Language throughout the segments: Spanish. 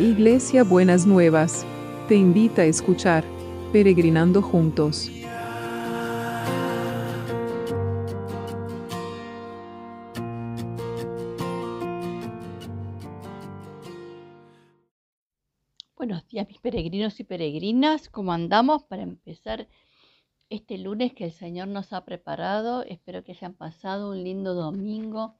Iglesia Buenas Nuevas, te invita a escuchar Peregrinando Juntos. Buenos días mis peregrinos y peregrinas, ¿cómo andamos para empezar este lunes que el Señor nos ha preparado? Espero que hayan pasado un lindo domingo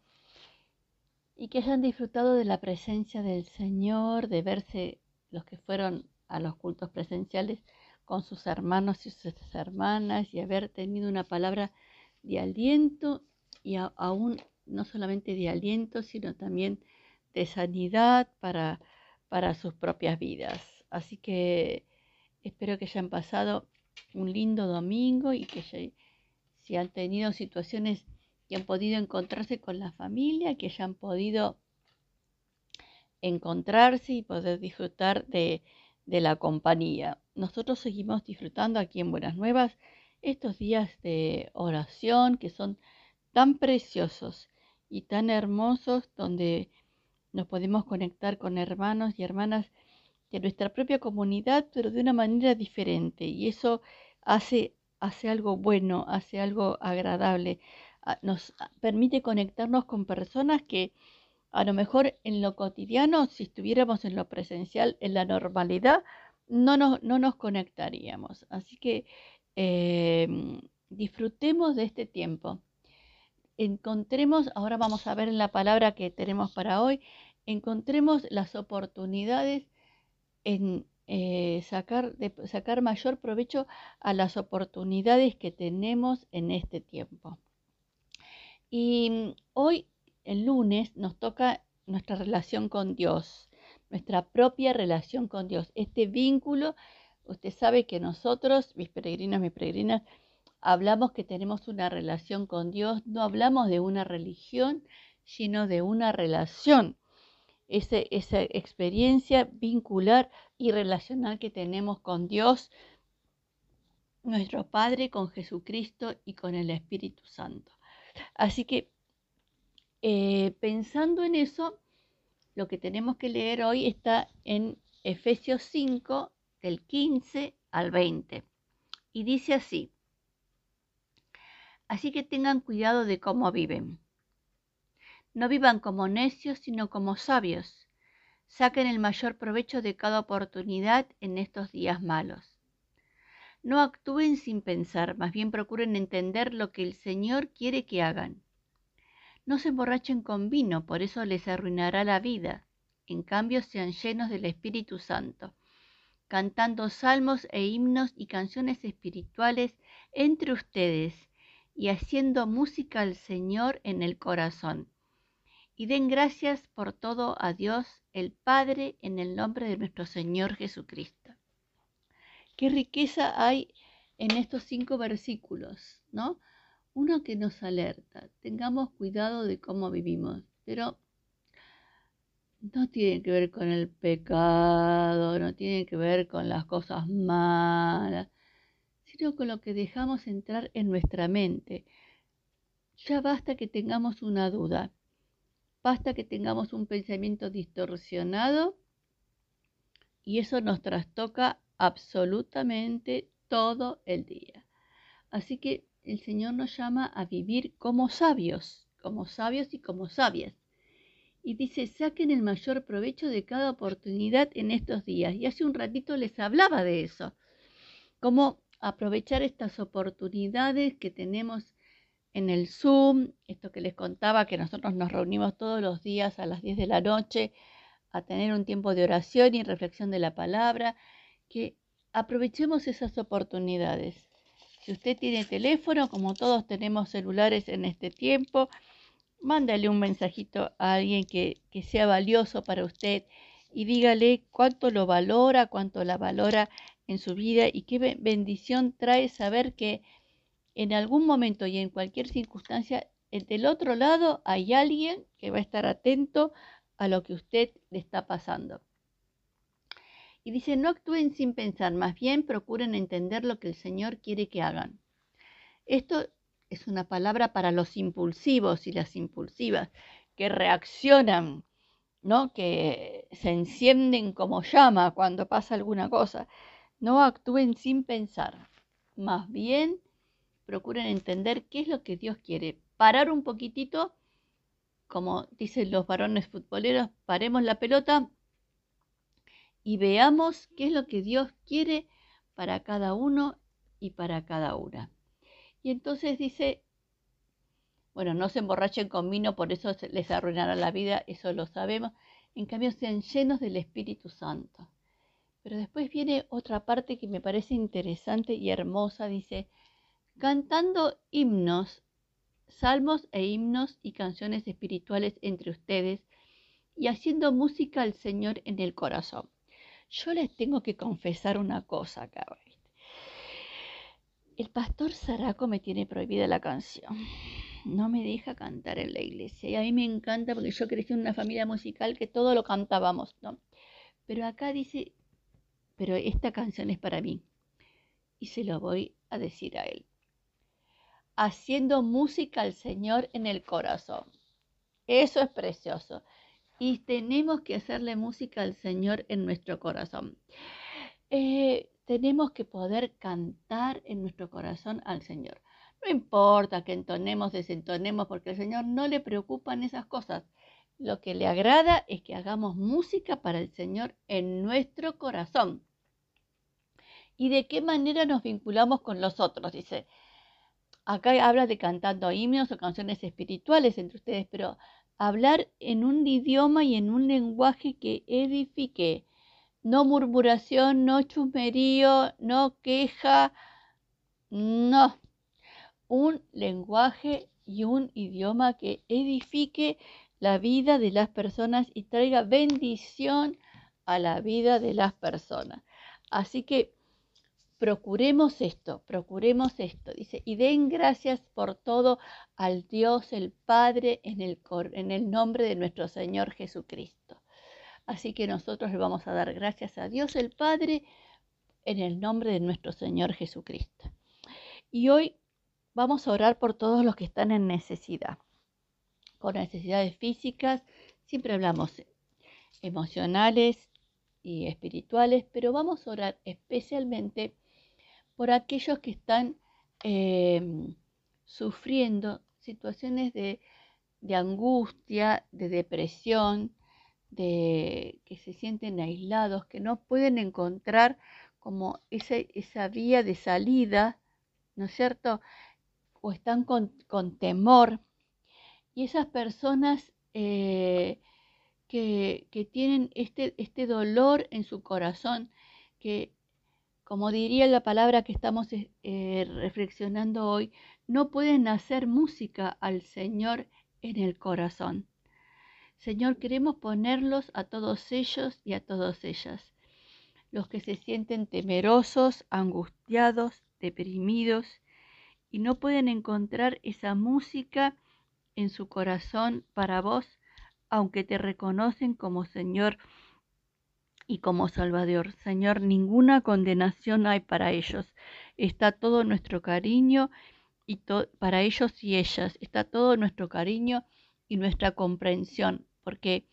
y que hayan disfrutado de la presencia del Señor, de verse los que fueron a los cultos presenciales con sus hermanos y sus hermanas y haber tenido una palabra de aliento y aún no solamente de aliento, sino también de sanidad para, para sus propias vidas. Así que espero que hayan pasado un lindo domingo y que si han tenido situaciones que han podido encontrarse con la familia, que hayan podido encontrarse y poder disfrutar de, la compañía. Nosotros seguimos disfrutando aquí en Buenas Nuevas estos días de oración que son tan preciosos y tan hermosos donde nos podemos conectar con hermanos y hermanas de nuestra propia comunidad, pero de una manera diferente. Y eso hace, hace algo bueno, hace algo agradable, nos permite conectarnos con personas que a lo mejor en lo cotidiano, si estuviéramos en lo presencial, en la normalidad, no nos, no nos conectaríamos. Así que em, disfrutemos de este tiempo. Encontremos, ahora vamos a ver en la palabra que tenemos para hoy, encontremos las oportunidades en eh, sacar, sacar mayor provecho a las oportunidades que tenemos en este tiempo. Y mm, hoy, el lunes, nos toca nuestra relación con Dios, nuestra propia relación con Dios. Este vínculo, usted sabe que nosotros, mis peregrinos, mis peregrinas, hablamos que tenemos una relación con Dios, no hablamos de una religión, sino de una relación. esa experiencia vincular y relacional que tenemos con Dios, nuestro Padre, con Jesucristo y con el Espíritu Santo. Así que eh, pensando en eso, lo que tenemos que leer hoy está en Efesios 5, del 15 al 20. Y dice así, así que tengan cuidado de cómo viven. No vivan como necios, sino como sabios. Saquen el mayor provecho de cada oportunidad en estos días malos. No actúen sin pensar, más bien procuren entender lo que el Señor quiere que hagan. No se emborrachen con vino, por eso les arruinará la vida. En cambio, sean llenos del Espíritu Santo, cantando salmos e himnos y canciones espirituales entre ustedes y haciendo música al Señor en el corazón. Y den gracias por todo a Dios el Padre en el nombre de nuestro Señor Jesucristo qué riqueza hay en estos cinco versículos, ¿no? Uno que nos alerta, tengamos cuidado de cómo vivimos, pero no tiene que ver con el pecado, no tiene que ver con las cosas malas, sino con lo que dejamos entrar en nuestra mente. Ya basta que tengamos una duda, basta que tengamos un pensamiento distorsionado y eso nos trastoca absolutamente todo el día. Así que el Señor nos llama a vivir como sabios, como sabios y como sabias. Y dice, saquen el mayor provecho de cada oportunidad en estos días. Y hace un ratito les hablaba de eso. Cómo aprovechar estas oportunidades que tenemos en el Zoom, esto que les contaba, que nosotros nos reunimos todos los días a las 10 de la noche a tener un tiempo de oración y reflexión de la palabra que aprovechemos esas oportunidades. Si usted tiene teléfono, como todos tenemos celulares en este tiempo, mándale un mensajito a alguien que, que sea valioso para usted y dígale cuánto lo valora, cuánto la valora en su vida y qué bendición trae saber que en algún momento y en cualquier circunstancia del otro lado hay alguien que va a estar atento a lo que usted le está pasando. Y dice, no actúen sin pensar, más bien procuren entender lo que el Señor quiere que hagan. Esto es una palabra para los impulsivos y las impulsivas, que reaccionan ¿no? Que se encienden como llama cuando pasa alguna cosa. No actúen sin pensar. Más bien, procuren entender qué es lo que Dios quiere. Parar un poquitito, como dicen los varones futboleros, paremos la pelota y veamos qué es lo que Dios quiere para cada uno y para cada una. Y entonces dice, bueno, no se emborrachen con vino, por eso les arruinará la vida, eso lo sabemos. En cambio, sean llenos del Espíritu Santo. Pero después viene otra parte que me parece interesante y hermosa, dice, cantando himnos, salmos e himnos y canciones espirituales entre ustedes y haciendo música al Señor en el corazón. Yo les tengo que confesar una cosa acá. El pastor Saraco me tiene prohibida la canción. No me deja cantar en la iglesia. Y a mí me encanta porque yo crecí en una familia musical que todo lo cantábamos, ¿no? Pero acá dice, pero esta canción es para mí. Y se lo voy a decir a él. Haciendo música al Señor en el corazón. Eso es precioso y tenemos que hacerle música al Señor en nuestro corazón. Eh, tenemos que poder cantar en nuestro corazón al Señor. No importa que entonemos, desentonemos, porque al Señor no le preocupan esas cosas. Lo que le agrada es que hagamos música para el Señor en nuestro corazón. ¿Y de qué manera nos vinculamos con los otros? Dice, acá habla de cantando himnos o canciones espirituales entre ustedes, pero hablar en un idioma y en un lenguaje que edifique. No murmuración, no chusmerío, no queja, no. Un lenguaje y un idioma que edifique la vida de las personas y traiga bendición a la vida de las personas. Así que procuremos esto, procuremos esto. Dice, y den gracias por todo al Dios el Padre en el, nombre de nuestro Señor Jesucristo. Así que nosotros le vamos a dar gracias a Dios el Padre en el nombre de nuestro Señor Jesucristo. Y hoy vamos a orar por todos los que están en necesidad, con necesidades físicas, siempre hablamos emocionales y espirituales, pero vamos a orar especialmente por aquellos que están em, sufriendo situaciones de, angustia, de depresión, de que se sienten aislados, que no pueden encontrar como esa vía de salida, ¿no es cierto? O están con, temor. Y esas personas eh, que, que, tienen este, este dolor en su corazón, que como diría la palabra que estamos eh, eh, reflexionando hoy, no pueden hacer música al Señor en el corazón. Señor, queremos ponerlos a todos ellos y a todas ellas, los que se sienten temerosos, angustiados, deprimidos y no pueden encontrar esa música en su corazón para vos, aunque te reconocen como Señor y como Salvador. Señor, ninguna condenación hay para ellos. Está todo nuestro cariño y para ellos y ellas. Está todo nuestro cariño y nuestra comprensión, porque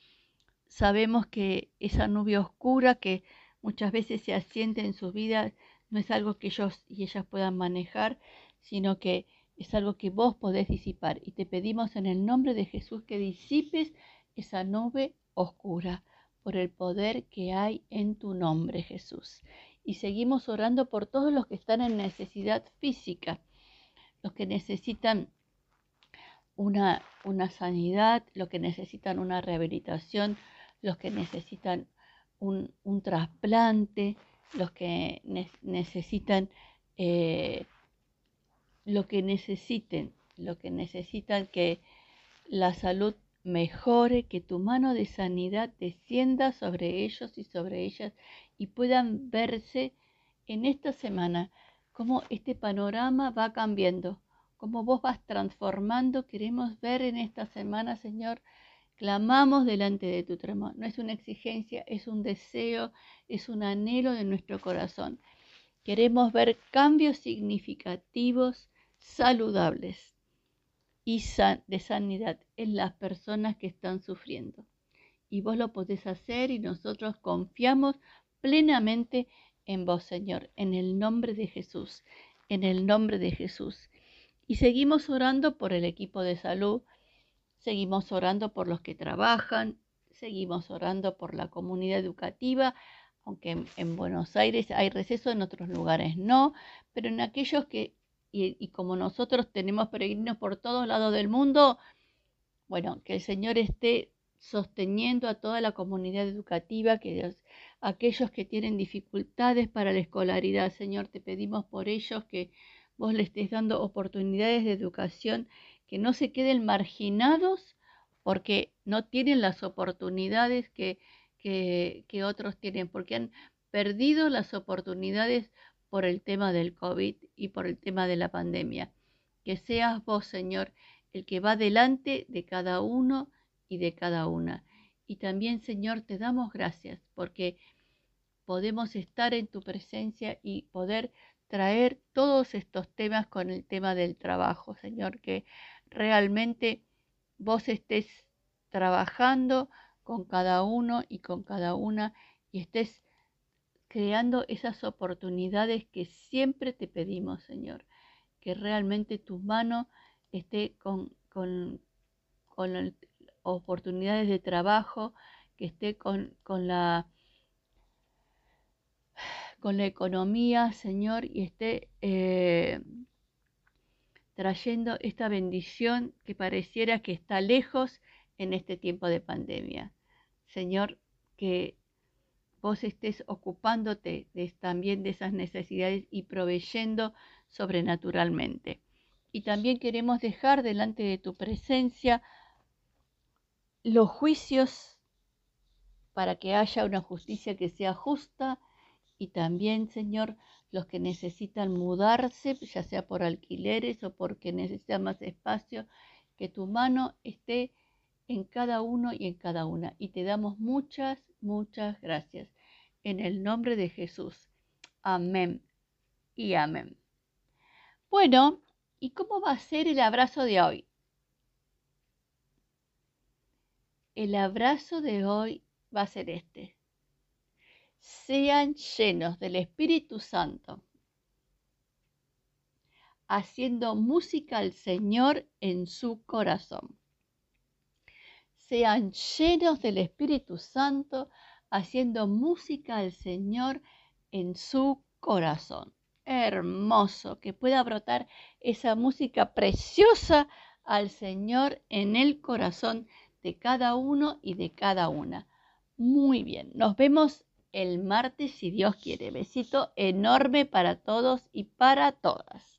sabemos que esa nube oscura que muchas veces se asiente en sus vidas no es algo que ellos y ellas puedan manejar, sino que es algo que vos podés disipar. Y te pedimos en el nombre de Jesús que disipes esa nube oscura por el poder que hay en tu nombre, Jesús. Y seguimos orando por todos los que están en necesidad física, los que necesitan una, una sanidad, los que necesitan una rehabilitación, los que necesitan un, trasplante, los que necesitan eh, lo que necesiten, lo que necesitan que la salud mejore, que tu mano de sanidad descienda sobre ellos y sobre ellas y puedan verse en esta semana cómo este panorama va cambiando, cómo vos vas transformando. Queremos ver en esta semana, Señor, clamamos delante de tu trono. No es una exigencia, es un deseo, es un anhelo de nuestro corazón. Queremos ver cambios significativos, saludables y de sanidad en las personas que están sufriendo. y vos lo podés hacer y nosotros confiamos plenamente en vos, Señor, en el nombre de Jesús, en el nombre de Jesús. Y seguimos orando por el equipo de salud, seguimos orando por los que trabajan, seguimos orando por la comunidad educativa, aunque en, Buenos Aires hay receso, en otros lugares no, pero en aquellos que, y, como nosotros tenemos peregrinos por todos lados del mundo, bueno, que el Señor esté sosteniendo a toda la comunidad educativa, que aquellos que tienen dificultades para la escolaridad, Señor, te pedimos por ellos que vos le estés dando oportunidades de educación, que no se queden marginados porque no tienen las oportunidades que, que, otros tienen, porque han perdido las oportunidades por el tema del COVID y por el tema de la pandemia. Que seas vos, Señor, el que va delante de cada uno y de cada una. Y también, Señor, te damos gracias porque podemos estar en tu presencia y poder traer todos estos temas con el tema del trabajo, Señor, que realmente vos estés trabajando con cada uno y con cada una y estés creando esas oportunidades que siempre te pedimos, Señor. Que realmente tu mano esté con, con, oportunidades de trabajo, que esté con, con, la con la economía, Señor, y esté eh, trayendo esta bendición que pareciera que está lejos en este tiempo de pandemia. Señor, que vos estés ocupándote también de esas necesidades y proveyendo sobrenaturalmente. Y también queremos dejar delante de tu presencia los juicios para que haya una justicia que sea justa y también, Señor, los que necesitan mudarse, ya sea por alquileres o porque necesitan más espacio, que tu mano esté en cada uno y en cada una. Y te damos muchas, muchas gracias. En el nombre de Jesús. Amén y amén. Bueno, ¿y cómo va a ser el abrazo de hoy? El abrazo de hoy va a ser este sean llenos del Espíritu Santo, haciendo música al Señor en su corazón. Sean llenos del Espíritu Santo, haciendo música al Señor en su corazón. Hermoso, que pueda brotar esa música preciosa al Señor en el corazón de cada uno y de cada una. Muy bien, nos vemos el martes si Dios quiere. Besito enorme para todos y para todas.